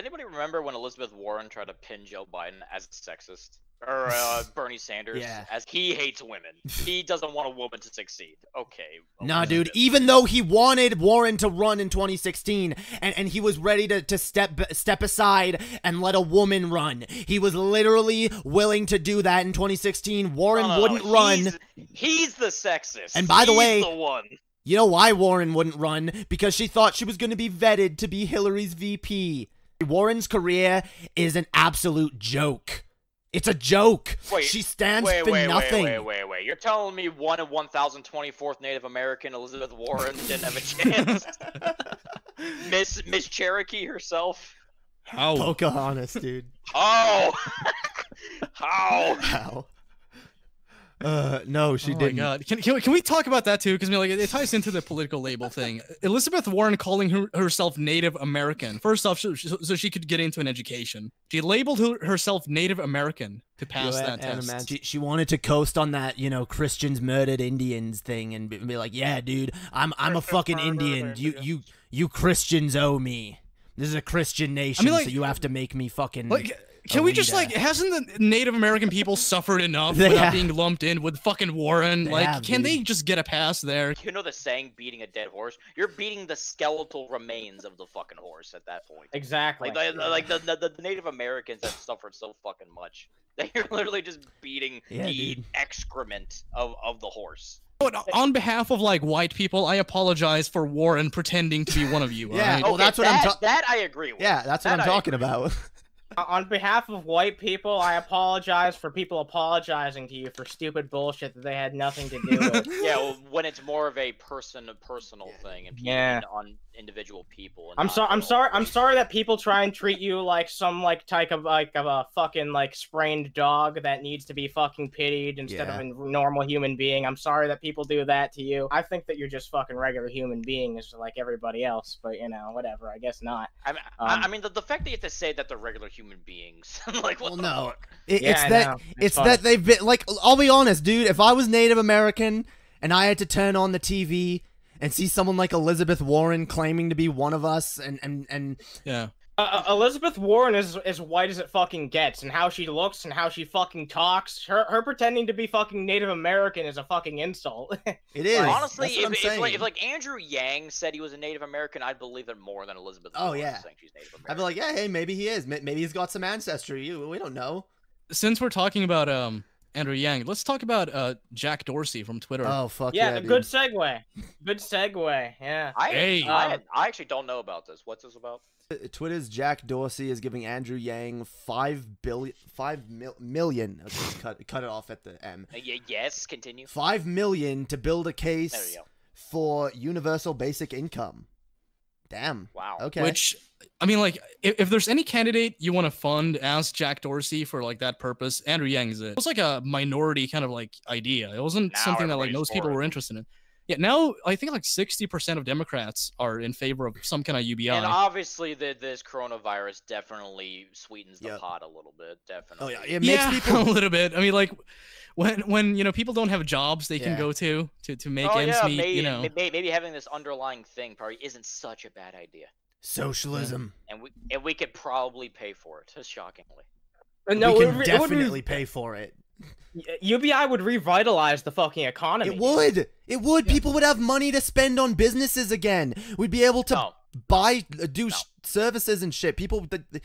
anybody remember when Elizabeth Warren tried to pin Joe Biden as sexist? Or uh, Bernie Sanders Yeah. as he hates women. He doesn't want a woman to succeed. Okay. Nah, dude. Even though he wanted Warren to run in 2016, and, and he was ready to, to step step aside and let a woman run, he was literally willing to do that in 2016. Warren No, no, no, wouldn't run. He's, he's the sexist. And by the He's way- the one. You know why Warren wouldn't run? Because she thought she was going to be vetted to be Hillary's VP. Warren's career is an absolute joke. It's a joke. Wait, she stands wait, for wait, nothing. Wait, wait, wait, wait. You're telling me one in 1024th Native American Elizabeth Warren didn't have a chance? Miss Miss Cherokee herself? How? Pocahontas, dude. Oh! How? Wow. Uh, no, she oh didn't. my god! Can, can, we, can we talk about that too? Because I mean, like, it, it ties into the political label thing. Elizabeth Warren calling her, herself Native American. First off, so, so she could get into an education. She labeled her, herself Native American to pass You that and- and test. She, she wanted to coast on that, you know, Christians murdered Indians thing, and be, be like, "Yeah, dude, I'm I'm a fucking Indian. You you you Christians owe me. This is a Christian nation, like- so you have to make me fucking Like, can we oh, just like hasn't the Native American people suffered enough without have. being lumped in with fucking Warren? They like, have, can they just get a pass there? You know the saying, beating a dead horse? You're beating the skeletal remains of the fucking horse at that point. Exactly. Like, the, like the, the, the Native Americans have suffered so fucking much. that you're literally just beating Yeah, the dude. excrement of, of the horse. But on behalf of like white people, I apologize for Warren pretending to be one of you. Yeah. alright? Well, that's what I'm that, ta- That I agree with. Yeah, that's what That I'm I talking agree. about. Uh, on behalf of white people, I apologize for people apologizing to you for stupid bullshit that they had nothing to do with. Yeah, well, when it's more of a person to personal thing and Yeah. yeah. on individual people. And I'm sorry. I'm sorry. I'm sorry that people try and treat you like some like type of like of a fucking like sprained dog that needs to be fucking pitied instead of a normal human being. I'm sorry that people do that to you. I think that you're just fucking regular human beings like everybody else. But you know, whatever. I guess not. I mean, Um, I, I mean the, the fact that you have to say that they're regular human beings. like, what Well, no. It, Yeah, it's I that know. it's, It's that they've been like. I'll be honest, dude. If I was Native American and I had to turn on the TV and see someone like Elizabeth Warren claiming to be one of us, and and and yeah. Uh, uh, Elizabeth Warren is as white as it fucking gets, and how she looks and how she fucking talks. Her her pretending to be fucking Native American is a fucking insult. it is Honestly, That's if, if, like, if like Andrew Yang said he was a Native American, I'd believe it more than Elizabeth. Oh, Warren yeah. saying she's Native American. I'd be like, yeah, hey, maybe he is. Maybe he's got some ancestry. We don't know. Since we're talking about um Andrew Yang, let's talk about uh Jack Dorsey from Twitter. Oh fuck yeah, yeah, the good segue. Good segue. Yeah. I, Hey. I, Um, I actually don't know about this. What's this about? Twitter's Jack Dorsey is giving Andrew Yang five billion, five mil, million. Okay, cut cut it off at the M. Uh, yes, continue. Five million to build a case for universal basic income. Damn. Wow. Okay. Which I mean, like, if, if there's any candidate you want to fund as Jack Dorsey for like that purpose, Andrew Yang is it. It was like a minority kind of like idea. It wasn't Now something that like most people it. were interested in. Yeah, now I think like 60% of Democrats are in favor of some kind of UBI. And obviously, the, this coronavirus definitely sweetens the Yep. pot a little bit. Definitely. Oh yeah, it makes yeah, people. a little bit. I mean, like when when you know people don't have jobs they can go to to to make oh ends yeah, meet. maybe, you know, may- maybe having this underlying thing probably isn't such a bad idea, Socialism. and we and we could probably pay for it. Shockingly. Uh, No, we can would re- it would re- definitely pay for it. UBI would revitalize the fucking economy. It would. It would. People would have money to spend on businesses again. We'd be able to No. buy, uh, do No. sh- services and shit. People. The, the-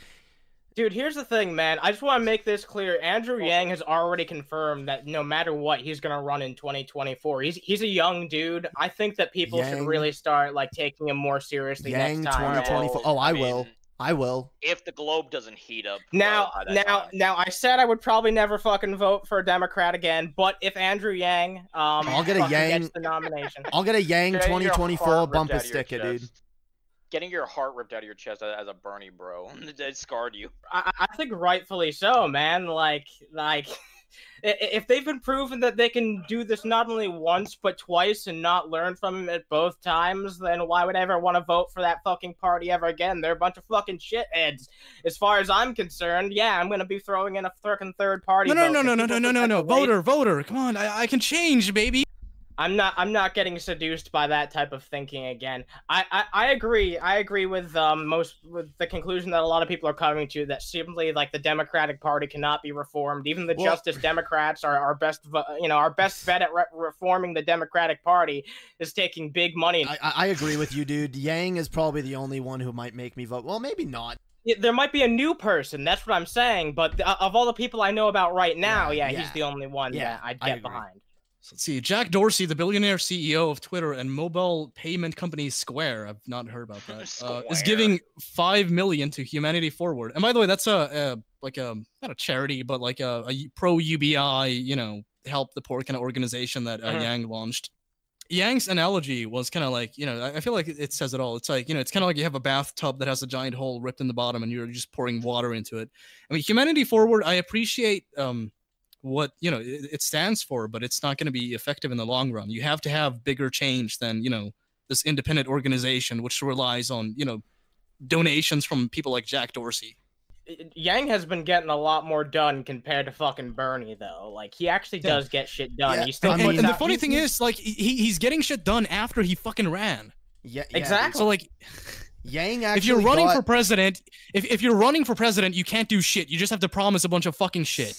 Dude, here's the thing, man. I just want to make this clear. Andrew Yang has already confirmed that no matter what, he's gonna run in 2024. He's he's a young dude. I think that people Yang- should really start like taking him more seriously Yang next time. man. 2024. Oh, I will. mean, I will. If the globe doesn't heat up. Now, by now, time. now, I said I would probably never fucking vote for a Democrat again, but if Andrew Yang, um, I'll get a Yang- gets the nomination. I'll get a Yang Getting 2024 bumper out of your sticker, dude. Getting your heart ripped out of your chest as a Bernie bro, it scarred you. I, I think rightfully so, man. Like, like, i- i- if they've been proven that they can do this not only once but twice and not learn from him at both times, then why would I ever want to vote for that fucking party ever again? They're a bunch of fucking shitheads. As far as I'm concerned, yeah, I'm gonna be throwing in a fucking third party. no, no, no, no, no, no, no, no, no, voter, voter, come on, I, I can change, baby. I'm not I'm not getting seduced by that type of thinking again. I, I, I agree. I agree with um most with the conclusion that a lot of people are coming to that simply like the Democratic Party cannot be reformed. Even the Well- Justice Democrats are our best you know our best bet at re- reforming the Democratic Party is taking big money. I, I agree with you, dude. Yang is probably the only one who might make me vote. Well, maybe not. There might be a new person. That's what I'm saying. But of all the people I know about right now, Yeah, yeah, yeah. he's the only one Yeah, that I'd get behind. So let's see. Jack Dorsey, the billionaire CEO of Twitter and mobile payment company Square, I've not heard about that, uh, is giving five million to Humanity Forward. And by the way, that's a, a like a not a charity, but like a, a pro UBI, you know, help the poor kind of organization that uh, Mhm. Yang launched. Yang's analogy was kind of like, you know, I feel like it- it says it all. It's like, you know, it's kind of like you have a bathtub that has a giant hole ripped in the bottom and you're just pouring water into it. I mean, Humanity Forward, I appreciate um, what you know it, it stands for, but it's not going to be effective in the long run. You have to have bigger change than you know this independent organization, which relies on you know donations from people like Jack Dorsey. Yang has been getting a lot more done compared to fucking Bernie, though. Like he actually Yeah. does get shit done. Yeah, He still And, and- mean, and the funny thing is, like he, he's getting shit done after he fucking ran. Yeah, yeah, Exactly. So like. Yang actually. if you're running got- for president, if, if you're running for president, you can't do shit. You just have to promise a bunch of fucking shit.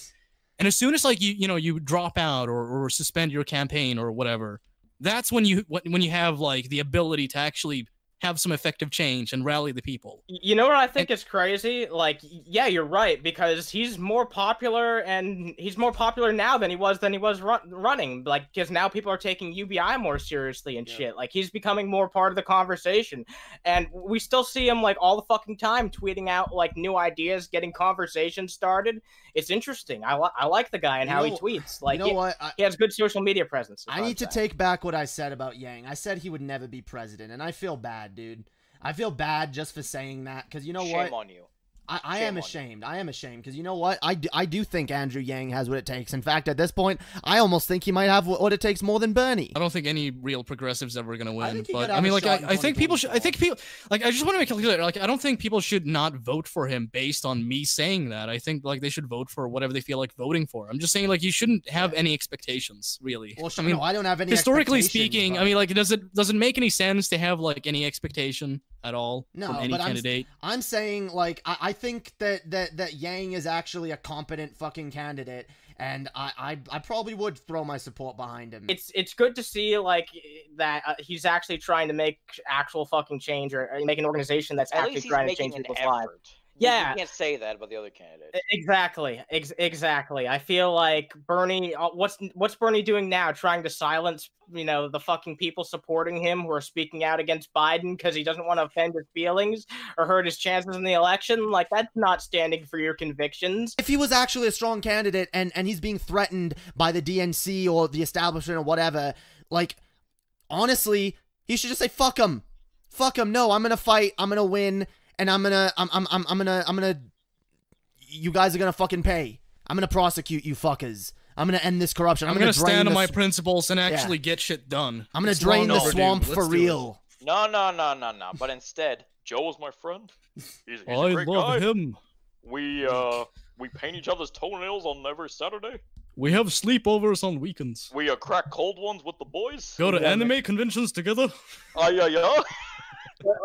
And as soon as like you you know you drop out or, or suspend your campaign or whatever, that's when you when when you have like the ability to actually have some effective change and rally the people. You know what I think is crazy? Like, yeah, you're right because he's more popular and he's more popular now than he was than he was run- running. Like, because now people are taking UBI more seriously and Yeah. shit. Like, he's becoming more part of the conversation, and we still see him like all the fucking time tweeting out like new ideas, getting conversations started. It's interesting. I li- I like the guy and You how know- he tweets. Like, you know he, what? I, he has good social media presence. I need to take back what I said about Yang. I said he would never be president, and I feel bad, dude. I feel bad just for saying that because you know Shame what? Shame on you. I, I am ashamed. I am ashamed because you know what? I do, I do think Andrew Yang has what it takes. In fact, at this point, I almost think he might have what, it takes more than Bernie. I don't think any real progressives ever gonna win. think but I mean, like, I, I think people should. I think people like. I just want to make it clear. Like, I don't think people should not vote for him based on me saying that. I think like they should vote for whatever they feel like voting for. I'm just saying like you shouldn't have any expectations really. Well, I mean, no, I don't have any. historically speaking, but I mean, like, does it does it make any sense to have like any expectation at all No, from any but I'm- I'm saying like I, I think that, that that Yang is actually a competent fucking candidate, and I, I I probably would throw my support behind him. it's it's good to see like that uh, he's actually trying to make actual fucking change or uh, make an organization that's At actually least trying to making change an people's effort. lives. You- Yeah. You can't say that about the other candidate. Exactly, ex- exactly. I feel like Bernie. Uh, what's what's Bernie doing now? Trying to silence, you know, the fucking people supporting him who are speaking out against Biden because he doesn't want to offend his feelings or hurt his chances in the election. Like that's not standing for your convictions. if he was actually a strong candidate and and he's being threatened by the DNC or the establishment or whatever, like honestly, he should just say fuck him, fuck him. No, I'm gonna fight. I'm gonna win, and I'm gonna I'm I'm I'm, I'm gonna I'm gonna. You guys are gonna fucking pay. I'm gonna prosecute you fuckers. I'm gonna end this corruption. I'm, I'm, gonna, drain stand on my principles and actually get shit done. I'm gonna It's drain long the overdue. swamp Let's for do it. real. No, no, no, no, no. But instead, Joe was my friend. He's, he's a I great love guy. him. We uh we paint each other's toenails on every Saturday. We have sleepovers on weekends. We uh crack cold ones with the boys. Go to Yeah, anime conventions together. Oh yeah, yeah.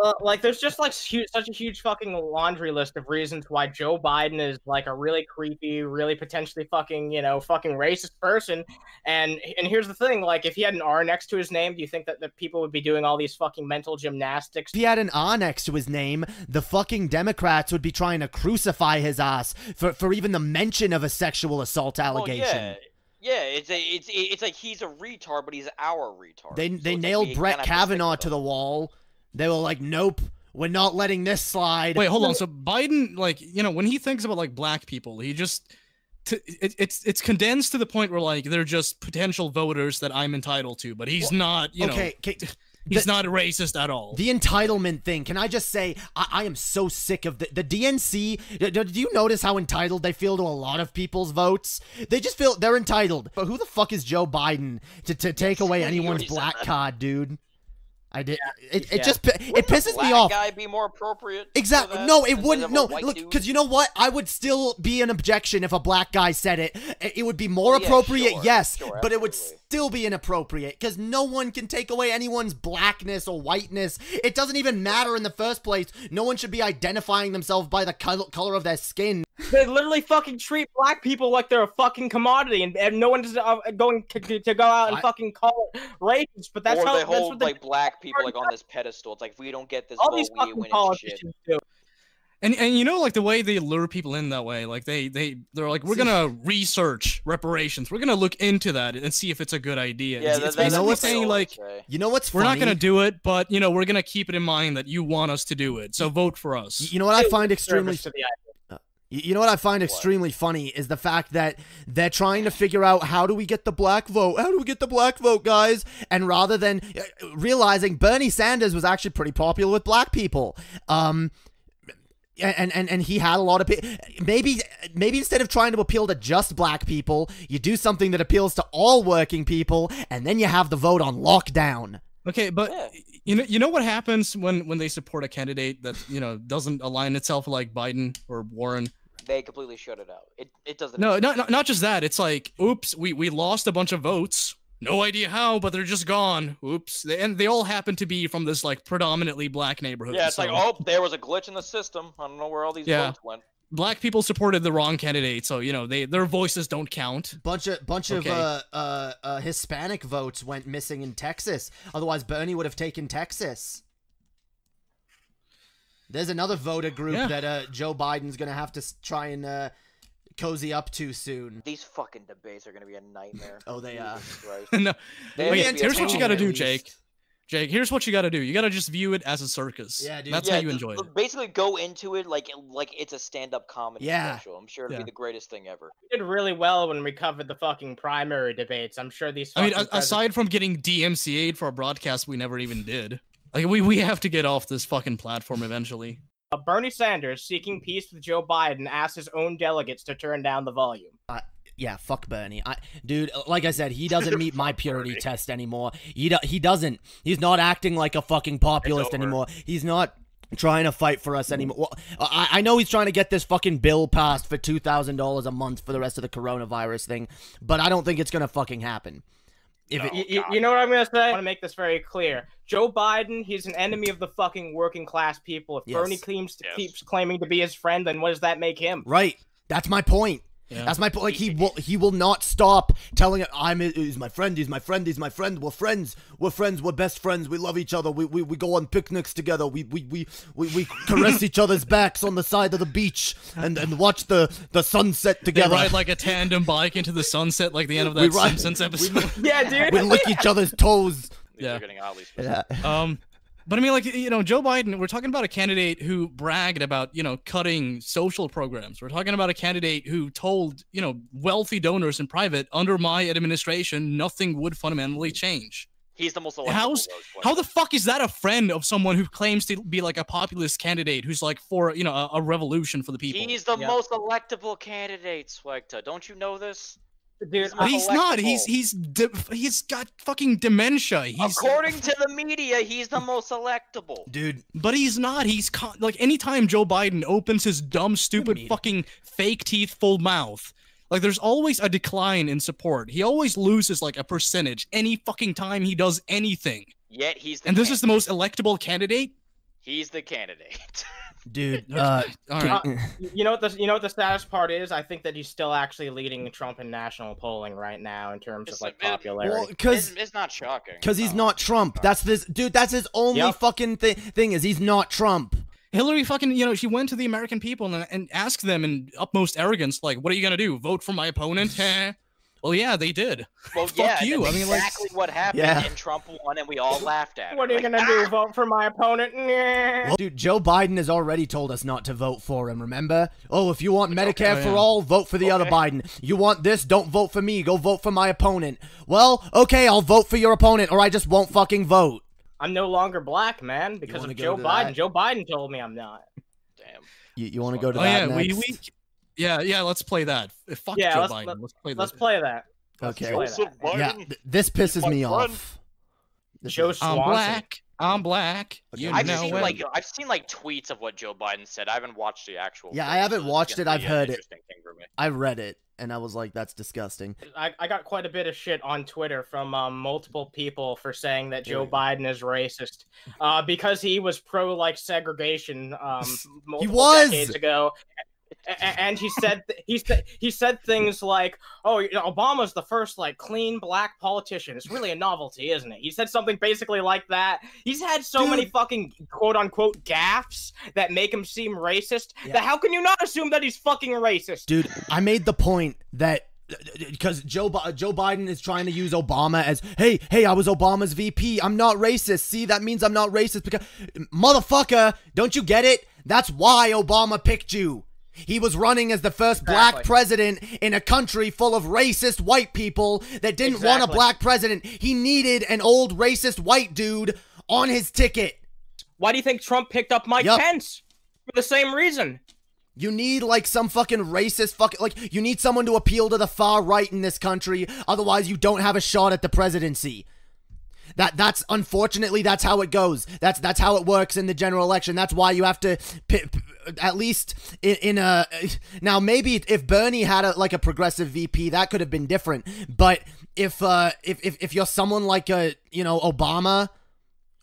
Uh, like there's just like huge, such a huge fucking laundry list of reasons why Joe Biden is like a really creepy, really potentially fucking you know fucking racist person. And and here's the thing: like if he had an R next to his name, do you think that the people would be doing all these fucking mental gymnastics? If he had an R next to his name, the fucking Democrats would be trying to crucify his ass for, for even the mention of a sexual assault Well, allegation. yeah. Yeah, it's a, it's it's like he's a retard, but he's our retard. They So they it's like nailed we Brett kinda have to stick Kavanaugh to the wall. They were like, "Nope, we're not letting this slide." Wait, hold on. So Biden, like, you know, when he thinks about like black people, he just to, it, it's it's condensed to the point where like they're just potential voters that I'm entitled to, but he's not. You know, okay, okay, he's the- not racist at all. the entitlement thing. Can I just say, I, I am so sick of the the DNC. d- d- Do you notice how entitled they feel to a lot of people's votes? They just feel they're entitled. But who the fuck is Joe Biden to, to take away anyone's black that. card, dude? I did. It, Yeah. it just pi- it Wouldn't a pisses me black off. Guy be more appropriate. Exactly. No, it wouldn't. No, look, because you know what? I would still be an objection if a black guy said it. It it would be more Oh, yeah, appropriate, sure, yes, sure, but it would still be inappropriate because no one can take away anyone's blackness or whiteness. It doesn't even matter in the first place. No one should be identifying themselves by the color of their skin. They literally fucking treat black people like they're a fucking commodity, and, and no one's uh, going to, to, to go out and I- fucking call it racist. But that's or how they that's hold what the, like black people like on this pedestal. It's like if we don't get this all vote, these we ain't fucking winning shit. politicians do. And and you know like the way they lure people in that way, like they they they're like we're See- gonna research reparations, we're gonna look into that and see if it's a good idea. Yeah, it's, that, it's that's You know basically what what's- they saying like say. You know what's we're funny? not gonna do it, but you know we're gonna keep it in mind that you want us to do it, so vote for us. You know what I find extremely Service to the Y- You know what I find What? extremely funny is the fact that they're trying to figure out how do we get the black vote? How do we get the black vote, guys? And rather than uh, realizing Bernie Sanders was actually pretty popular with black people. Um and, and and he had a lot of people. Maybe maybe instead of trying to appeal to just black people, you do something that appeals to all working people, and then you have the vote on lockdown. Okay, but Yeah. you know you know what happens when when they support a candidate that you know doesn't align itself like Biden or Warren. They completely shut it out. It it doesn't. No, not not, not just that. It's like, oops, we we lost a bunch of votes. No idea how, but they're just gone. Oops, They- and they all happen to be from this like predominantly black neighborhood. Yeah, it's like oh, there was a glitch in the system. I don't know where all these Yeah. votes went. black people supported the wrong candidate, so you know they their voices don't count. Bunch of bunch of uh, uh, uh, Hispanic votes went missing in Texas. Otherwise, Bernie would have taken Texas. There's another voter group Yeah. that uh, Joe Biden's gonna have to try and uh, cozy up to soon. These fucking debates are gonna be a nightmare. Oh, they are. Jesus no, They Wait, have here's what you gotta do, least. Jake. Jake, here's what you gotta do. You gotta just view it as a circus. Yeah, dude. That's yeah, how you th- enjoy it. Basically, go into it like like it's a stand-up comedy Yeah. special. I'm sure it'll Yeah. be the greatest thing ever. We did really well when we covered the fucking primary debates. I'm sure these. I mean, fucking a- aside from getting DMCA'd for a broadcast we never even did, like we we have to get off this fucking platform eventually. Uh, Bernie Sanders, seeking peace with Joe Biden, asked his own delegates to turn down the volume. Yeah, fuck Bernie. I, dude, like I said, he doesn't meet my purity test anymore. He do, he doesn't. He's not acting like a fucking populist anymore. He's not trying to fight for us anymore. Well, I, I know he's trying to get this fucking bill passed for two thousand dollars a month for the rest of the coronavirus thing, but I don't think it's gonna fucking happen. If it, Y- y- you know what I'm gonna say? I want to make this very clear. Joe Biden, he's an enemy of the fucking working class people. If Yes. Bernie claims Yes. keeps claiming to be his friend, then what does that make him? right, that's my point. Yeah. That's my point. Like he will, he will not stop telling it. I'm. He's my friend. He's my friend. He's my friend. We're friends. We're friends. We're best friends. We love each other. We we, we go on picnics together. We we, we we we caress each other's backs on the side of the beach and and watch the the sunset They together. ride like a tandem bike into the sunset, like the end of We that ride- Simpsons we- episode. Yeah, dude. we lick each other's toes. These Yeah. are getting. Yeah. Um, but I mean, like you know, Joe Biden. We're talking about a candidate who bragged about you know cutting social programs. We're talking about a candidate who told you know wealthy donors in private, under my administration, nothing would fundamentally change. He's the most electable. How's- How the fuck is that a friend of someone who claims to be like a populist candidate who's like for you know a, a revolution for the people? He's the Yeah. most electable candidate, Swegta. Don't you know this? Dude, But he's not. He's he's de- he's got fucking dementia. He's According to the media, he's the most electable. Dude, But he's not. He's con- like anytime Joe Biden opens his dumb, stupid, fucking fake teeth full mouth, like there's always a decline in support. He always loses like a percentage any fucking time he does anything. Yet he's the And this is the most electable candidate. He's the candidate. dude. Uh, All right. you know what the you know what the saddest part is? I think that he's still actually leading Trump in national polling right now in terms It's of like a popularity. well, because it's, it's not shocking. because he's not Trump. That's this dude. That's his only Yep. fucking thi- thing is he's not Trump. Hillary fucking, you know, she went to the American people and, and asked them in utmost arrogance, like, what are you gonna do? Vote for my opponent? Heh. well, yeah, they did. Well, Fuck yeah, you. That's I mean, like- exactly what happened, Yeah. and Trump won, and we all laughed at it. what are you Like, gonna "Ah!" do? Vote for my opponent? Nah. Well, dude, Joe Biden has already told us not to vote for him, remember? Oh, if you want Medicare okay. for Yeah. all, vote for the other Biden. You want this, don't vote for me, go vote for my opponent. Well, okay, I'll vote for your opponent, or I just won't fucking vote. I'm no longer black, man, because of Joe Biden. that? Joe Biden told me I'm not. Damn. You, you want to go to Oh that yeah, we, next? we yeah, yeah, let's play that. Fuck Yeah, Joe let's- Biden. let- Let's play Let's play that. Let's Okay. play that. Yeah, Biden. th- this pisses me friend. off. This Joe is- I'm black. I'm black. You I've know seen it. like I've seen like tweets of what Joe Biden said. I haven't watched the actual. Yeah, I haven't so this is watched it, I've heard it. interesting thing. I read it and I was like, that's disgusting. I, I got quite a bit of shit on Twitter from um, multiple people for saying that Joe Yeah. Biden is racist uh, because he was pro like segregation um, multiple was! decades ago. And he said he said he said things like, "Oh, you know, Obama's the first like clean black politician. It's really a novelty, isn't it?" He said something basically like that. He's had so many fucking quote unquote gaffes that make him seem racist. Yeah. That how can you not assume that he's fucking racist? Dude, I made the point that because Joe Joe Biden is trying to use Obama as, hey, hey, I was Obama's VP. I'm not racist. See, that means I'm not racist because, motherfucker, don't you get it? That's why Obama picked you. He was running as the first black president in a country full of racist white people that didn't want a black president. He needed an old racist white dude on his ticket. Why do you think Trump picked up Mike Yup. Pence? For the same reason. You need like some fucking racist fucking like you need someone to appeal to the far right in this country otherwise you don't have a shot at the presidency. That that's unfortunately that's how it goes. That's that's how it works in the general election. That's why you have to pi- p- at least in, in a now maybe if Bernie had a like a progressive VP that could have been different. But if uh if if, if you're someone like a you know Obama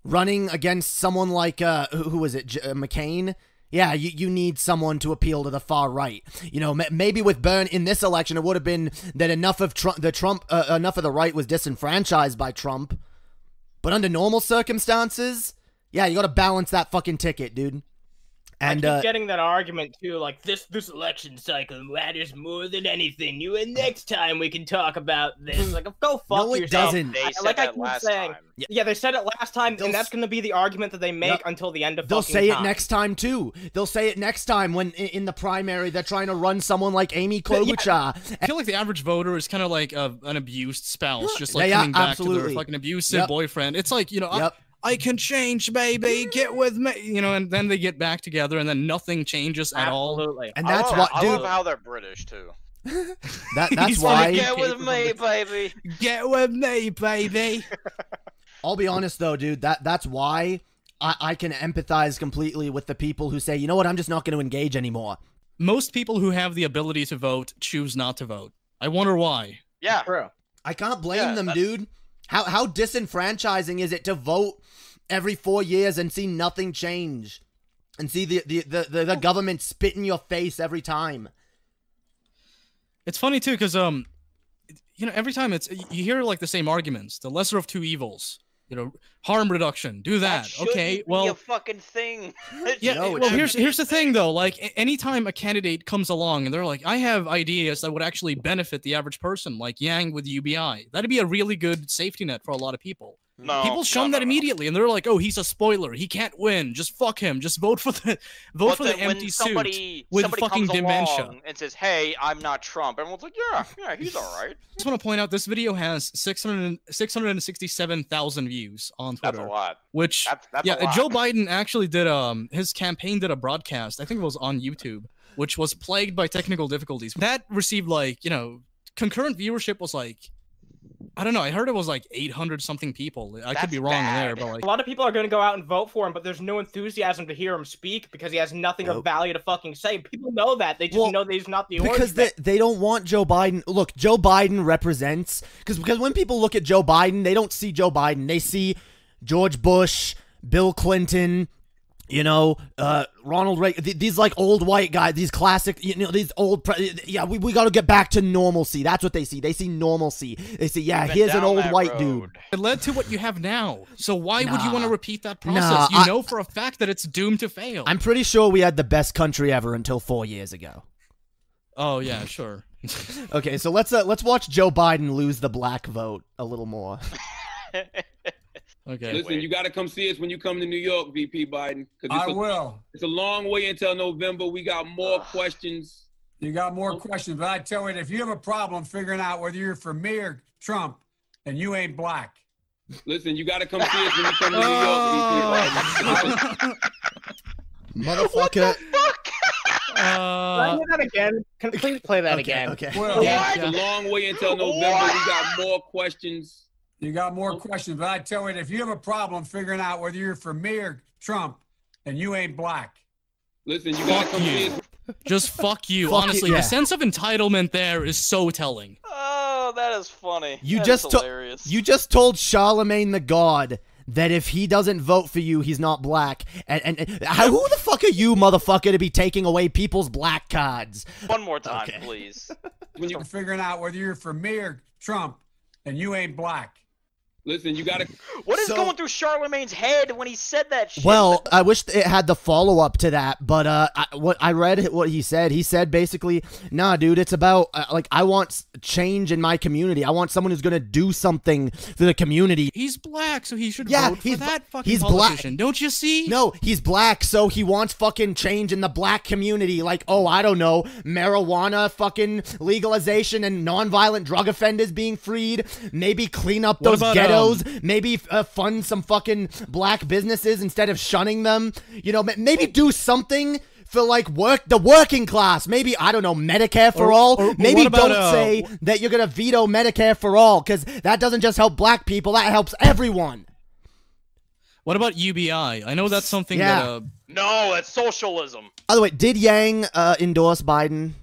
running against someone like uh who, who was it? J- uh, McCain? Yeah you, you need someone to appeal to the far right. You know ma- maybe with Byrne in this election it would have been that enough of Trump the Trump uh, enough of the right was disenfranchised by Trump. But under normal circumstances yeah you got to balance that fucking ticket dude and I keep uh getting that argument too, like this this election cycle matters more than anything. You and next time we can talk about this. Like, go fuck no it yourself. doesn't They I- said like I that keep last saying. time. Yeah, they said it last time, They'll and that's going to be the argument that they make Yep. until the end of They'll fucking say it next time too. They'll say it next time when in the primary they're trying to run someone like Amy Klobuchar. I feel like the average voter is kind of like a, an abused spouse, just like Yeah, yeah, coming back to absolutely. their fucking abusive Yep. boyfriend. It's like you know, Yep. I, I can change, baby. Get with me, you know, and then they get back together, and then nothing changes at all. Absolutely. And I that's love, what, I dude. love how they're British too. That that's He's why. Get with me, baby. Get with me, baby. I'll be honest though, dude. That that's why I, I can empathize completely with the people who say, you know what, I'm just not going to engage anymore. Most people who have the ability to vote choose not to vote. I wonder why. Yeah. True. I can't blame Yeah, them, that- dude. How how disenfranchising is it to vote every four years and see nothing change, and see the the the, the, the government spit in your face every time? It's funny too, because um, you know, every time it's you hear like the same arguments. The lesser of two evils. You know, harm reduction. Do that. shouldn't okay. Well, a fucking thing. Yeah, No, well, here's here's the thing though. Like, anytime a candidate comes along and they're like, "I have ideas that would actually benefit the average person," like Yang with UBI, that'd be a really good safety net for a lot of people. No, people shun no, that no. immediately, and they're like, "Oh, he's a spoiler. He can't win. Just fuck him. Just vote for the vote But for the empty somebody, suit." with somebody fucking comes dementia. along and says, "Hey, I'm not Trump," everyone's like, "Yeah, yeah, he's all right." I just want to point out this video has 600 667,000 views on That's Twitter, a lot. which That's that's yeah. Joe Biden actually did um his campaign did a broadcast. I think it was on YouTube, which was plagued by technical difficulties. That received like, you know, concurrent viewership was like I don't know, I heard it was like 800 something people. I could be wrong there, but like A lot of people are going to go out and vote for him, but there's no enthusiasm to hear him speak because he has nothing Nope. of value to fucking say. People know that. They just Well, know that he's not the because they, they don't want Joe Biden. Look, Joe Biden represents because because when people look at Joe Biden, they don't see Joe Biden. They see George Bush, Bill Clinton, you know, uh, Ronald Reagan. th- These like old white guys. These classic, you know, these old. Pre- yeah, we, we got to get back to normalcy. That's what they see. They see normalcy. They see, yeah, Been here's an old that white dude. it led to what you have now. So why would you want to repeat that process? Nah, you I- know for a fact that it's doomed to fail. I'm pretty sure we had the best country ever until four years ago. oh yeah, sure. Okay, so let's uh, let's watch Joe Biden lose the black vote a little more. Okay. Listen, Wait. you got to come see us when you come to New York, VP Biden. 'cause it's I a- will. It's a long way until November. We got more Ugh. questions. You got more questions, but I tell you, if you have a problem figuring out whether you're for me or Trump, and you ain't black. Listen, you got to come see us when you come to New York, VP Biden. Motherfucker. Can I uh, hear that again? Can please play that okay, again? okay. Well, yeah. It's a long way until November. We got more questions. You got more questions, but I tell you, if you have a problem figuring out whether you're for me or Trump, and you ain't black. Listen, you gotta Fuck come you. see. Just fuck you. Fuck Honestly, you, yeah. the sense of entitlement there is so telling. Oh, that is funny. You That just is to- hilarious. You just told Charlamagne the God that if he doesn't vote for you, he's not black. And, and, and how, who the fuck are you, motherfucker, to be taking away people's black cards? One more time, Okay. please. When you're Figuring out whether you're for me or Trump, and you ain't black. Listen, you gotta. What is So- going through Charlamagne's head when he said that shit? Well, I wish it had the follow up to that, but uh, I, what I read what he said. He said basically, "Nah, dude, it's about uh, like I want change in my community. I want someone who's gonna do something for the community." He's black, so he should Yeah, vote for he's- that fucking he's black. politician. Don't you see? No, he's black, so he wants fucking change in the black community. Like, oh, I don't know, marijuana fucking legalization and nonviolent drug offenders being freed. Maybe clean up What those about, ghettos. um, maybe uh, fund some fucking black businesses instead of shunning them. You know, maybe do something. For like work, the working class. Maybe I don't know Medicare for Or- all. or- or Maybe about, don't uh, say that you're gonna veto Medicare for all, because that doesn't just help black people. That helps everyone. What about UBI? I know that's something Yeah. that uh, no, it's socialism. By the way, did Yang uh, endorse Biden?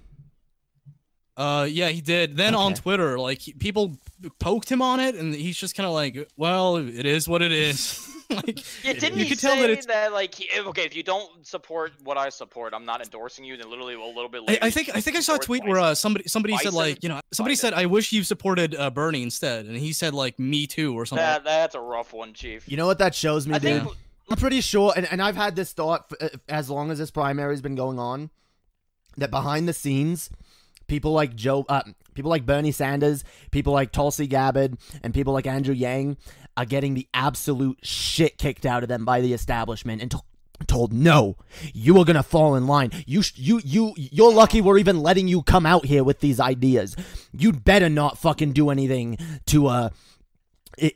Uh, yeah, he did. Then on Twitter, like he- people poked him on it, and he's just kind of like, "Well, it is what it is." like, Yeah, didn't you he could say tell that it's. that like, he- okay, if you don't support what I support, I'm not endorsing you. Then literally a little bit later, I he think I think I saw a supports tweet where uh, somebody somebody said like you know somebody Biden. said I wish you supported uh, Bernie instead, and he said like me too or something. that that's a rough one, Chief. You know what that shows me, I dude? think I'm pretty sure, and, and I've had this thought for, uh, as long as this primary's been going on, that behind the scenes, people like Joe, uh, people like Bernie Sanders, people like Tulsi Gabbard, and people like Andrew Yang are getting the absolute shit kicked out of them by the establishment and. told no you are gonna fall in line you sh- you you you're lucky we're even letting you come out here with these ideas you'd better not fucking do anything to uh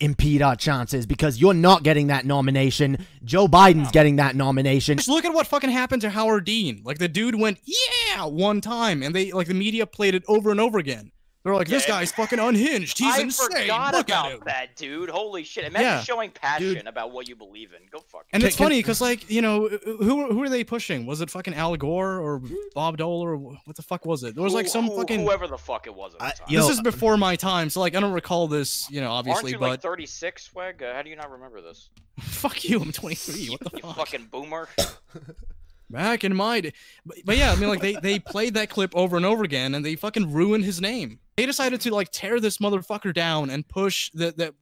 impede our chances because you're not getting that nomination. Joe Biden's getting that nomination. Just look at what fucking happened to Howard Dean. Like the dude went yeah one time, and they like the media played it over and over again. They're like, this Yeah. guy's fucking unhinged. He's I insane. forgot Look at about him. that, dude. Holy shit! Imagine Yeah. showing passion about what you believe in. Go fuck. And Can- it's can- funny because, like, you know, who who are they pushing? Was it fucking Al Gore or Bob Dole or what the fuck was it? There was like some who- fucking. whoever the fuck it was at the I- time. yo, this is before my time, so like I don't recall this, you know, Aren't obviously. you But like 36, Swag? Uh, how do you not remember this? fuck you, I'm 23. What the You fuck? fucking boomer. Back in my day, but, but yeah, I mean, like they they played that clip over and over again, and they fucking ruined his name. They decided to like tear this motherfucker down and push the the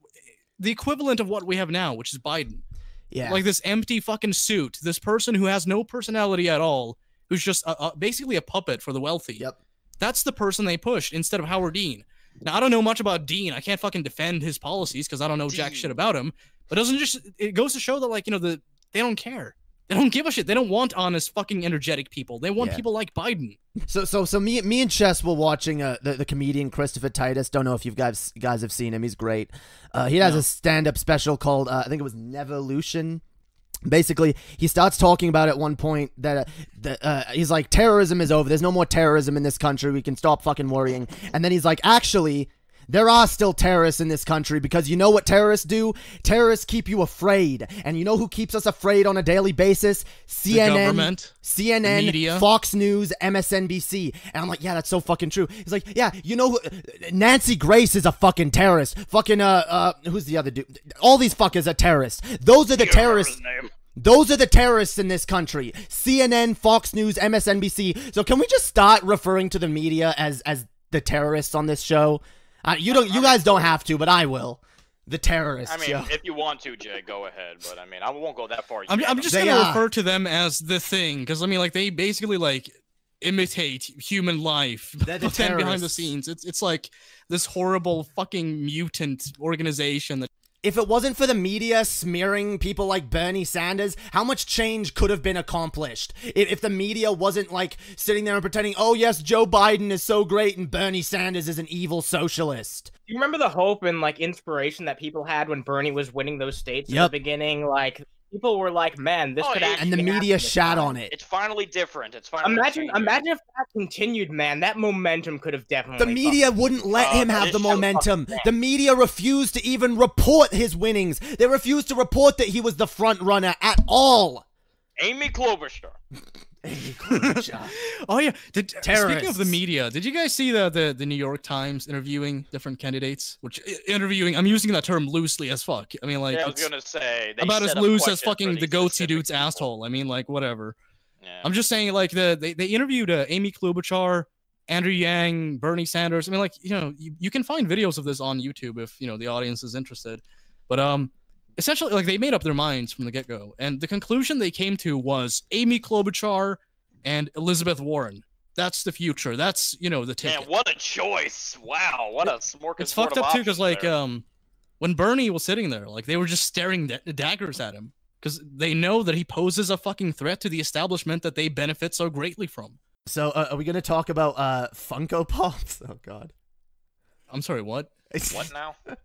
the equivalent of what we have now, which is Biden. Yeah. like this empty fucking suit, this person who has no personality at all, who's just a, a, basically a puppet for the wealthy. Yep. That's the person they pushed instead of Howard Dean. Now I don't know much about Dean. I can't fucking defend his policies because I don't know jack shit about him. But doesn't just it goes to show that like you know the they don't care. They don't give a shit. They don't want honest fucking energetic people. They want Yeah. people like Biden. So so so me me and Chess were watching uh, the the comedian Christopher Titus. Don't know if you guys guys have seen him. He's great. Uh, he has No. a stand up special called uh, I think it was Neverlution. Basically, he starts talking about at one point that, uh, that uh, he's like, terrorism is over. There's no more terrorism in this country. We can stop fucking worrying. And then he's like, actually, there are still terrorists in this country because you know what terrorists do? Terrorists keep you afraid. And you know who keeps us afraid on a daily basis? CNN, government, CNN, media. Fox News, MSNBC. And I'm like, yeah, that's so fucking true. He's like, yeah, you know, who- Nancy Grace is a fucking terrorist. Fucking, uh, uh, who's the other dude? All these fuckers are terrorists. Those are the You don't terrorists. his name. Those are the terrorists in this country. CNN, Fox News, MSNBC. So can we just start referring to the media as as the terrorists on this show? Uh, you don't. You guys don't have to, but I will. The terrorists. I mean, yo. if you want to, Jay, go ahead. But I mean, I won't go that far. I'm. I'm just They gonna are. refer to them as the thing because I mean, like they basically like imitate human life, They're the but then behind the scenes, it's it's like this horrible fucking mutant organization that if it wasn't for the media smearing people like Bernie Sanders, how much change could have been accomplished? If, if the media wasn't like sitting there and pretending, oh yes, Joe Biden is so great and Bernie Sanders is an evil socialist. Do you remember the hope and like inspiration that people had when Bernie was winning those states in Yep. the beginning? Like people were like, "Man, this Oh, could yeah, actually." and the media this shat on it. It's finally different. It's finally Imagine, changing. imagine if that continued, man. That momentum could have definitely. The media wouldn't let Uh, him have the momentum. The media refused to even report his winnings. They refused to report that he was the front runner at all. Amy Klobuchar. Oh yeah. Did, speaking of the media, did you guys see the, the the New York Times interviewing different candidates? Which interviewing, I'm using that term loosely as fuck. I mean, like yeah, I was gonna say they about as loose as fucking the goatse specific dude's people. asshole. I mean, like whatever. Yeah. I'm just saying, like the they, they interviewed uh, Amy Klobuchar, Andrew Yang, Bernie Sanders. I mean, like you know, you, you can find videos of this on YouTube if you know the audience is interested. But um, essentially, like they made up their minds from the get go, and the conclusion they came to was Amy Klobuchar and Elizabeth Warren. That's the future. That's you know the Man, ticket. what a choice! Wow, what a more it's fucked up too, because like um, when Bernie was sitting there, like they were just staring da- daggers at him because they know that he poses a fucking threat to the establishment that they benefit so greatly from. So, uh, are we gonna talk about uh, Funko Pops? Oh God. I'm sorry, what? what now?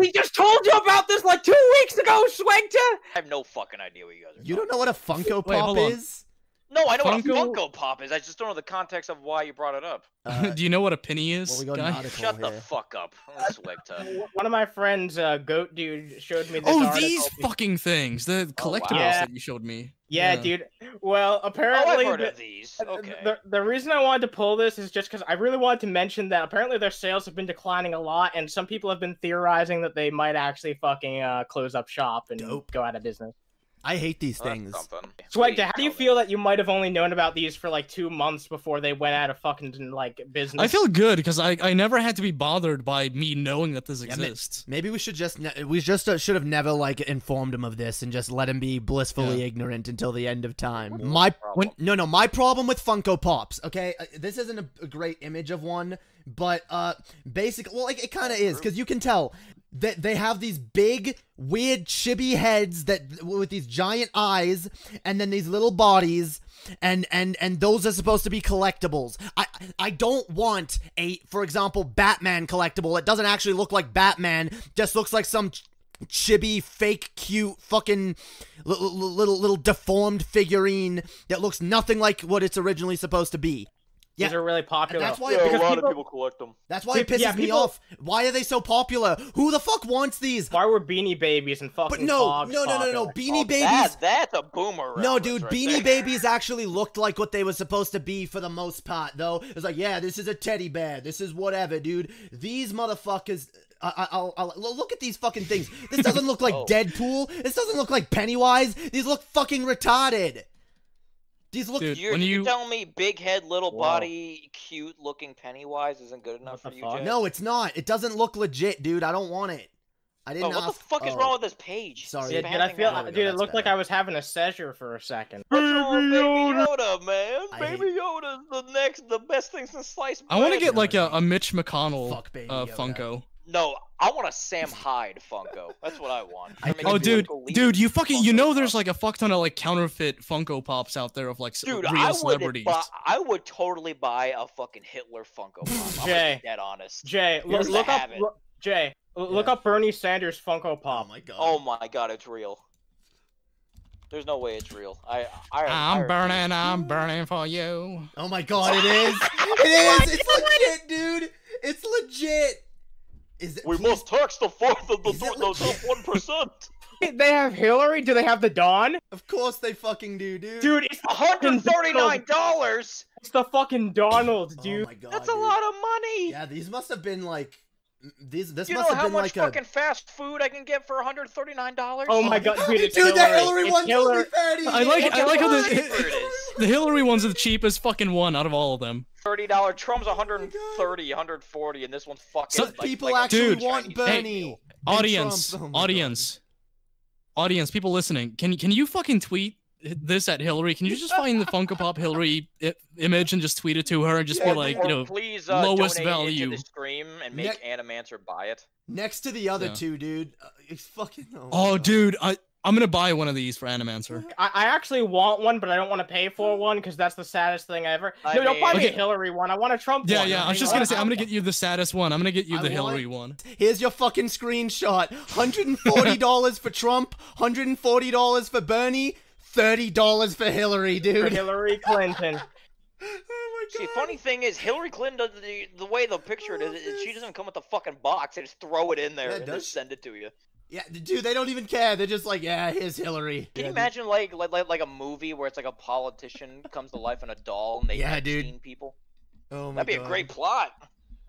We just told you about this like two weeks ago, Swagta. I have no fucking idea what you guys are. You don't know what a Funko Wait, Pop on. is? No, I know what a Funko- Funko Pop is. I just don't know the context of why you brought it up. Uh, Do you know what a penny is? well, we got an guy? article Shut the fuck up. One of my friends, uh, Goat Dude, showed me this Oh, article. these fucking things, the collectibles Yeah. that you showed me. Yeah, Yeah. dude. Well, Oh, apparently, I've heard the- of these. Uh, Okay. The, the reason I wanted to pull this is just because I really wanted to mention that apparently their sales have been declining a lot, and some people have been theorizing that they might actually fucking uh, close up shop and Dope. go out of business. I hate these Well, things. something. Swagda, how do you feel that you might have only known about these for like two months before they went out of fucking like business? I feel good because I, I never had to be bothered by me knowing that this Yeah, exists. Maybe we should just ne- we just uh, should have never like informed him of this and just let him be blissfully ignorant until the end of time. What's My the problem? no no my problem with Funko Pops. Okay, uh, this isn't a, a great image of one, but uh, basically, well, like, it kind of is because you can tell that they have these big weird chibi heads that with these giant eyes and then these little bodies and and and those are supposed to be collectibles. I i don't want a for example batman collectible. It doesn't actually look like batman. Just looks like some ch- chibi fake cute fucking li- li- little little deformed figurine that looks nothing like what it's originally supposed to be these are really popular. that's why- Yeah, a lot people- of people collect them. that's why it pisses yeah, me off why are they so popular who the fuck wants these Why were Beanie Babies and fucking but no Pogs no no no no popular? beanie Oh, babies That, that's a boomer. No, dude, right Beanie there. Babies actually looked like what they were supposed to be for the most part, though. It's like, yeah, this is a teddy bear. This is whatever, dude. These motherfuckers. I, I, I'll, I'll look at these fucking things. This doesn't look like Oh. Deadpool. This doesn't look like Pennywise. These look fucking retarded. These look. Dude, You're, when you're you- telling me big head, little Whoa. body, cute looking Pennywise isn't good enough What for you, fuck? Jay? No, it's not. It doesn't look legit, dude. I don't want it. I Oh, didn't. what the fuck is oh. wrong with this page? Sorry. Yeah, It's dude, I feel, out. There we go, dude, it that's looked like. I was having a seizure for a second. What's wrong Baby Yoda. Yoda, man? I Baby hate- Yoda's the next, the best thing since sliced I want to get like a, a Mitch McConnell Fuck Baby uh, Yoda. Funko. No, I want a Sam Hyde Funko. That's what I want. I Or maybe Oh, dude, dude, you fucking, you know, there's like a fuck ton of like counterfeit Funko Pops out there of like s- Dude, real I would celebrities. buy, I would totally buy a fucking Hitler Funko Pop. I'm Jay. dead honest. Jay, look, look up, look, Jay, look Yeah. up Bernie Sanders Funko oh Pop. Oh my god. Oh my god, it's real. There's no way it's real. I, I, I I'm refuse. burning, I'm burning for you. Oh my god, it is. It is. It's legit, dude. It's legit. Is it? We please- must tax the fourth of the, Is it the top one percent. They have Hillary. Do they have the Don? Of course they fucking do, dude. Dude, it's the One hundred fucking thirty-nine Donald. dollars. It's the fucking Donald, dude. Oh dude. my god. That's a dude. lot of money. Yeah, these must have been like these. This you must know have how been much like fucking fast food I can get for one hundred thirty-nine dollars? Oh my god, dude, it's dude, the Hillary. Hillary It's one's Hillary. only thirty. I like, Look I like how much the, the Hillary one's the cheapest fucking one out of all of them. Thirty dollar. Trump's 130, 140, and this one's fucking. Some like, people like actually Dude. want Chinese Bernie. deal. and Audience, Oh my God. audience, audience, people listening. Can can you fucking tweet this at Hillary? Can you just find the Funko Pop Hillary i- image and just tweet it to her and just be like, you know, please uh, lowest donate into value. the stream and make Ne- Animancer buy it. Next to the other Yeah. two, dude. Uh, it's fucking. Oh, oh dude, I I'm gonna buy one of these for Animancer. I, I actually want one, but I don't want to pay for one because that's the saddest thing ever. I no, don't buy mean- me a Hillary one. I want a Trump Yeah, one. yeah. yeah. I was just gonna say I'm gonna get you the saddest one. I'm gonna get you I the want- Hillary one. Here's your fucking screenshot. $140 for Trump, $140 for Bernie, $30 for Hillary, for dude. Hillary Clinton. Oh my See, funny thing is, Hillary Clinton, does the, the way the picture it is, is she doesn't come with the fucking box. They just throw it in there Yeah, and just she? send it to you. Yeah, dude, they don't even care. They're just like, yeah, here's Hillary. Can Yeah, you imagine like, like like like a movie where it's like a politician comes to life in a doll and they Yeah, have dude. people? Oh my That'd be god. a great plot.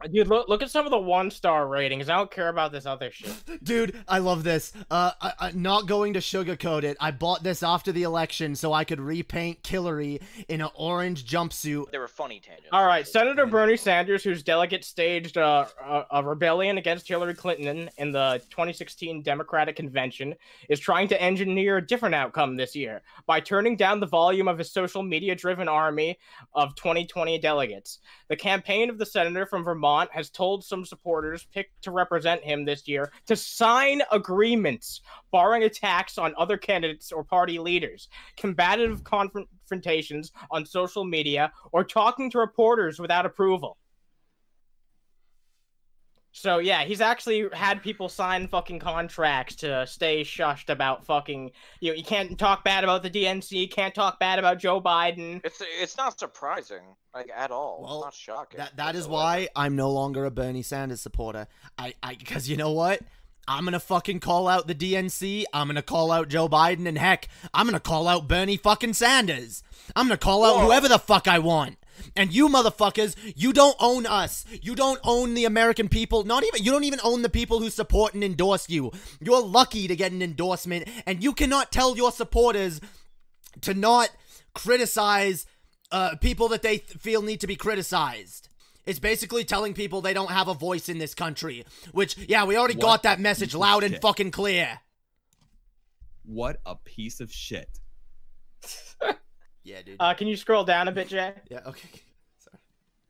Dude, look look at some of the one star ratings. I don't care about this other shit. Dude, I love this. Uh, I, I, not going to sugarcoat it. I bought this after the election so I could repaint Hillary in an orange jumpsuit. They were funny tangents. All right, Senator Bernie Sanders, whose delegate staged uh, a, a rebellion against Hillary Clinton in the 2016 Democratic Convention, is trying to engineer a different outcome this year by turning down the volume of his social media driven army of 2020 delegates. The campaign of the senator from Vermont has told some supporters picked to represent him this year to sign agreements barring attacks on other candidates or party leaders, combative confrontations on social media, or talking to reporters without approval. So yeah, he's actually had people sign fucking contracts to stay shushed about fucking you know, you can't talk bad about the DNC, can't talk bad about Joe Biden. It's it's not surprising like at all. Well, it's not shocking. That that is why I'm no longer a Bernie Sanders supporter. I I because you know what? I'm gonna fucking call out the DNC. I'm gonna call out Joe Biden, and heck, I'm gonna call out Bernie fucking Sanders. I'm gonna call out Whoa. whoever the fuck I want. And you motherfuckers, you don't own us. You don't own the American people. Not even you don't even own the people who support and endorse you. You're lucky to get an endorsement, and you cannot tell your supporters to not criticize uh, people that they th- feel need to be criticized. It's basically telling people they don't have a voice in this country. Which, yeah, we already got that message loud and fucking clear. What a piece of shit. Yeah, dude. Uh, can you scroll down a bit, Jay? yeah, okay. Sorry.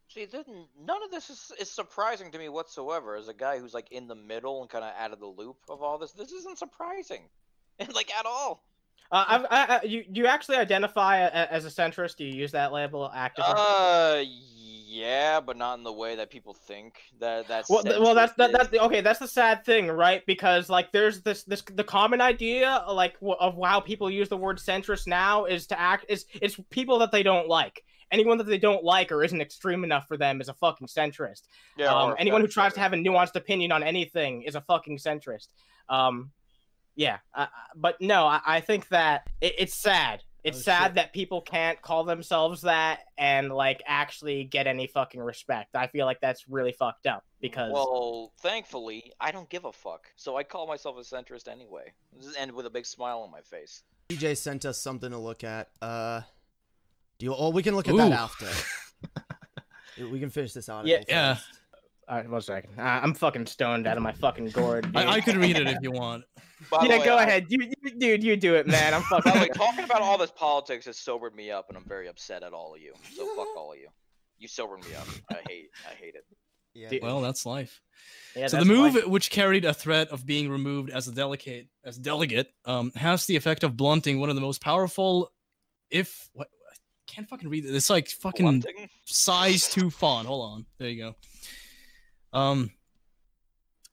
See, this, none of this is, is surprising to me whatsoever. As a guy who's like in the middle and kind of out of the loop of all this, this isn't surprising, like at all. Uh, I've, I, I, you you actually identify a, a- as a centrist? Do you use that label actively? Uh, yeah, but not in the way that people think. That that's well, th- well, that's that, that's is. okay. That's the sad thing, right? Because like, there's this this the common idea like w- of how people use the word centrist now is to act is it's people that they don't like. Anyone that they don't like or isn't extreme enough for them is a fucking centrist. Yeah, um, anyone who tries to have a nuanced opinion on anything is a fucking centrist. Um, yeah, uh, but no, I, I think that it, it's sad. It's Oh, sad shit. that people can't call themselves that and like actually get any fucking respect. I feel like that's really fucked up because Well, thankfully, I don't give a fuck. So I call myself a centrist anyway, and with a big smile on my face. DJ sent us something to look at. Uh, do you? Oh, we can look at that after. we can finish this article. Yeah, yeah. First. All right, one second. Uh, I'm fucking stoned out of my fucking gourd. I, I could read it if you want. By yeah, way, go I- ahead, you, you, dude. You do it, man. I'm By fucking. the way, talking about all this politics has sobered me up, and I'm very upset at all of you. So fuck all of you. You sobered me up. I hate. I hate it. Yeah. Dude, Well, that's life. Yeah, so the move, why- which carried a threat of being removed as a delegate, as delegate, um, has the effect of blunting one of the most powerful, if what, I can't fucking read it. It's like fucking Blunting? size two font. Hold on, there you go. Um,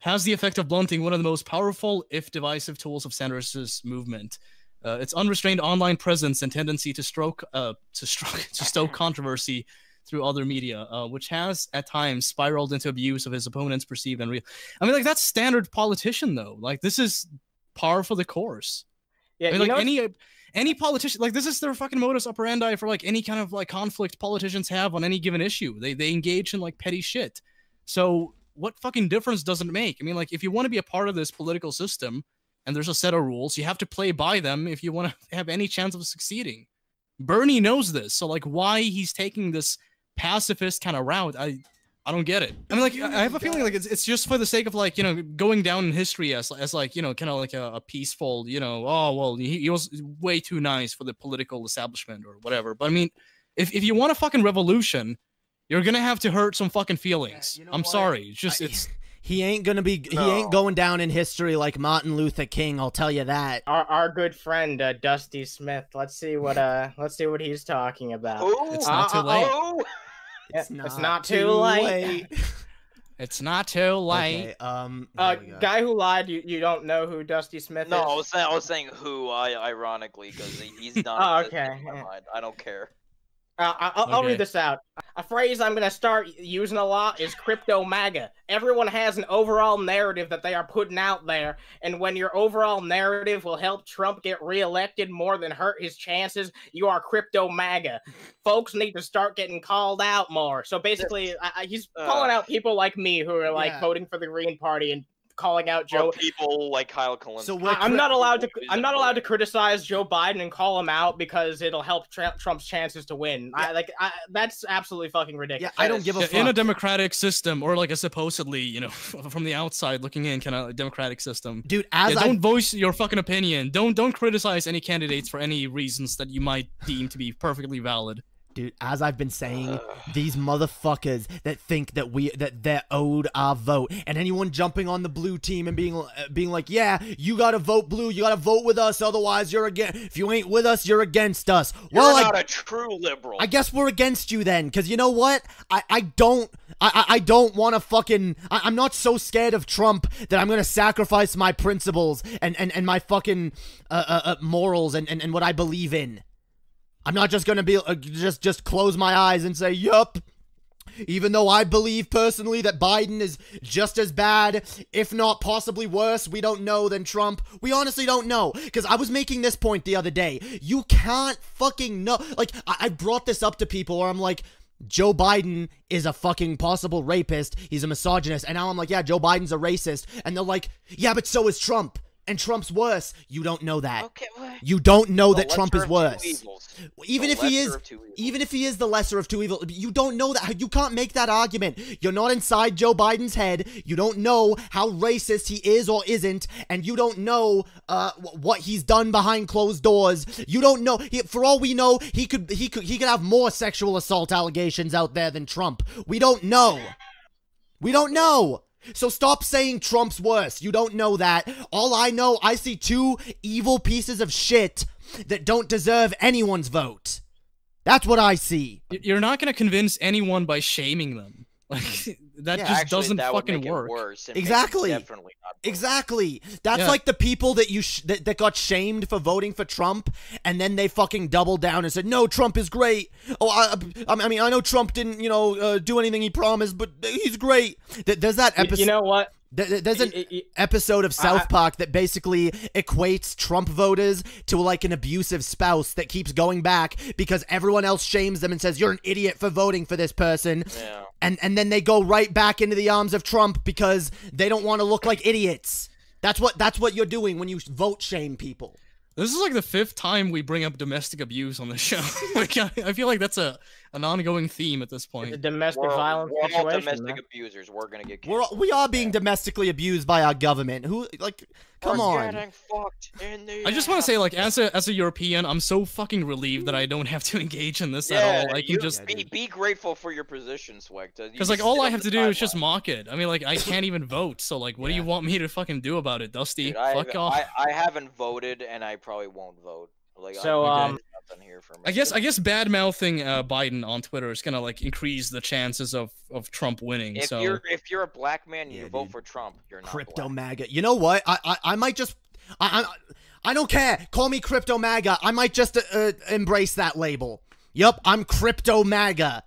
has the effect of blunting one of the most powerful, if divisive, tools of Sanders' movement. Uh, its unrestrained online presence and tendency to stroke, uh, to stroke, to stoke controversy through other media, uh, which has at times spiraled into abuse of his opponent's perceived and real. I mean, like that's standard politician though. Like this is par for the course. yeah, I mean, like know, any any politician, like this is their fucking modus operandi for like any kind of like conflict politicians have on any given issue. They they engage in like petty shit. So what fucking difference does it make? I mean, like if you want to be a part of this political system and there's a set of rules, you have to play by them if you want to have any chance of succeeding. Bernie knows this, so like why he's taking this pacifist kind of route, I I don't get it. I mean, like I have a feeling like it's, it's just for the sake of like you know going down in history as as like you know kind of like a, a peaceful you know oh well he, he was way too nice for the political establishment or whatever. But I mean, if if you want a fucking revolution, you're gonna have to hurt some fucking feelings. you know I'm what? sorry, it's just I- it's He ain't gonna be. He ain't going down in history like Martin Luther King. I'll tell you that. Our our good friend uh, Dusty Smith. Let's see what uh let's see what he's talking about. Ooh, It's not too Uh, uh, late. ooh. It's not too late. It's not too late. Okay, um. Uh, there we go. guy who lied. You, you don't know who Dusty Smith No, I is? was saying, I was saying who, I ironically, because he, he's not. Oh, okay. I don't care. Uh, I- I'll, I'll Okay. read this out. A phrase I'm gonna start using a lot is crypto MAGA. Everyone has an overall narrative that they are putting out there, and when your overall narrative will help Trump get reelected more than hurt his chances, you are crypto MAGA. Folks need to start getting called out more. So basically, I, I, he's Uh. calling out people like me who are like Yeah. voting for the Green Party and calling out Joe, Joe. people like Kyle Kulinski. So we're I- I'm not allowed to. I'm not allowed to criticize Joe Biden and call him out because it'll help Tra- Trump's chances to win. I like. I, that's absolutely fucking ridiculous. Yeah. I don't give a Yeah, fuck. in a democratic system, or like a supposedly, you know, from the outside looking in, kind of democratic system. Dude, as Yeah, I don't voice your fucking opinion. Don't don't criticize any candidates for any reasons that you might deem to be perfectly valid. Dude, as I've been saying, Ugh. these motherfuckers that think that we that they're owed our vote, and anyone jumping on the blue team and being uh, being like, yeah, you gotta vote blue, you gotta vote with us, otherwise you're again. If you ain't with us, you're against us. You're well, I not a true liberal. I guess we're against you then, because you know what? I, I don't I, I I don't want to fucking I, I'm not so scared of Trump that I'm gonna sacrifice my principles and and, and my fucking uh, uh, uh, morals and, and and what I believe in. I'm not just gonna be uh, just just close my eyes and say yup. Even though I believe personally that Biden is just as bad, if not possibly worse, we don't know than Trump. We honestly don't know. Because I was making this point the other day. You can't fucking know. Like, I, I brought this up to people where I'm like, Joe Biden is a fucking possible rapist. He's a misogynist. And now I'm like, yeah, Joe Biden's a racist. And they're like, yeah, but so is Trump. And Trump's worse. You don't know that. okay, what? You don't know The that Trump is worse. Even The if he is of two evils. even if he is the lesser of two evils, you don't know that. You can't make that argument. You're not inside Joe Biden's head. You don't know how racist he is or isn't, and you don't know uh, what he's done behind closed doors. You don't know. He, for all we know, he could he could he could have more sexual assault allegations out there than Trump. We don't know. We don't know. So stop saying Trump's worse. You don't know that. All I know, I see two evil pieces of shit that don't deserve anyone's vote. That's what I see. You're not gonna convince anyone by shaming them. Like that Yeah, just Actually, doesn't that would fucking make it work. worse and make it Exactly. Definitely not vote. Exactly. That's Yeah. like the people that you sh- that, that got shamed for voting for Trump, and then they fucking doubled down and said, "No, Trump is great." Oh, I, I, I mean, I know Trump didn't, you know, uh, do anything he promised, but he's great. Th- There's that episode. You know what? th- th- there's an Y- y- episode of South Park that basically equates Trump voters to like an abusive spouse that keeps going back because everyone else shames them and says you're an idiot for voting for this person. Yeah. And and then they go right back into the arms of Trump because they don't want to look like idiots. That's what that's what you're doing when you vote shame people. This is like the fifth time we bring up domestic abuse on the show. like, I, I feel like that's a an ongoing theme at this The point. domestic We're, violence we're all domestic man. abusers. We're gonna get We're canceled. we are being domestically abused by our government. Who like come We're on. getting fucked in the I just want to say, like, as a as a European, I'm so fucking relieved that I don't have to engage in this yeah, at all. I can you just be, be grateful for your position, Swegta. because like all I have to do is just mock it. I mean, like, I can't even vote. So like, what do you want me to fucking do about it, Dusty? Dude, I, Fuck off. I, I haven't voted, and I probably won't vote. Like, So, I, um, here for. I guess I guess bad mouthing uh, Biden on Twitter is gonna like increase the chances of of Trump winning. if so you're if you're a black man and Yeah, you vote dude. for Trump, you're not Crypto black. MAGA. You know what? I I, I might just I, I I don't care. Call me Crypto MAGA. I might just uh, uh, embrace that label. Yup, I'm Crypto MAGA.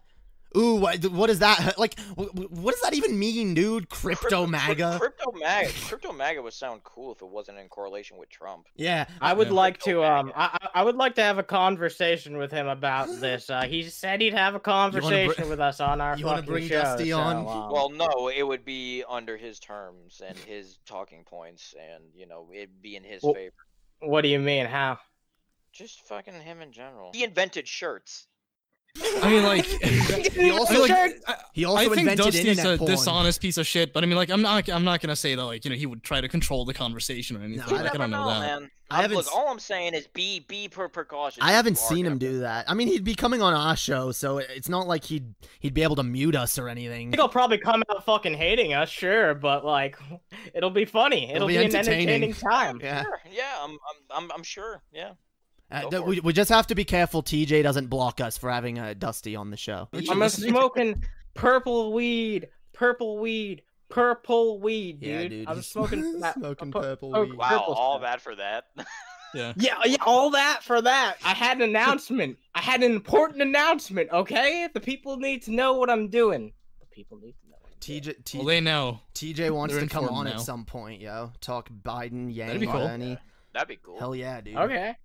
Ooh, what, what is that? Like, wh- wh- what does that even mean, dude? Crypto MAGA. Crypto MAGA. Crypto MAGA would sound cool if it wasn't in correlation with Trump. Yeah, I would Yeah. like Crypto to um MAGA. I I I would like to have a conversation with him about this. Uh, he said he'd have a conversation with us on our you wanna fucking bring show. Dusty so, on? um, Well, no, it would be under his terms and his talking points, and you know, it'd be in his Well- favor. what do you mean? How? Just fucking him in general. He invented shirts. I mean, like, He also, I mean, like, he also I think invented Dusty's internet a porn. dishonest piece of shit, but I mean, like, I'm not, I'm not gonna say that, like, you know, he would try to control the conversation or anything. I like, I never don't know, that. man. I haven't look, s- all I'm saying is be be per precaution. I haven't seen him do that. I mean, he'd be coming on our show, so it's not like he'd he'd be able to mute us or I anything. think he'll probably come out fucking hating us, sure, but like, it'll be funny. It'll, be be, an entertaining. entertaining time. Yeah. Sure, yeah, I'm, I'm, I'm, I'm sure. Yeah. Uh, th- we, we just have to be careful TJ doesn't block us for having uh, Dusty on the show. I'm a smoking purple weed, purple weed, purple weed, dude. Yeah, dude, I'm smoking that smoking pu- purple pu- weed. Wow, purple all stuff. that for that. Yeah. Yeah, yeah, all that for that. I had an announcement. I had an important announcement. Okay, the people need to know what I'm doing. The people need to know. What I'm doing. TJ T- Well, they know. TJ wants they're to come on now. at some point, yo. Talk Biden, Yang, be cool. Bernie. That'd be cool. Hell yeah, dude. Okay.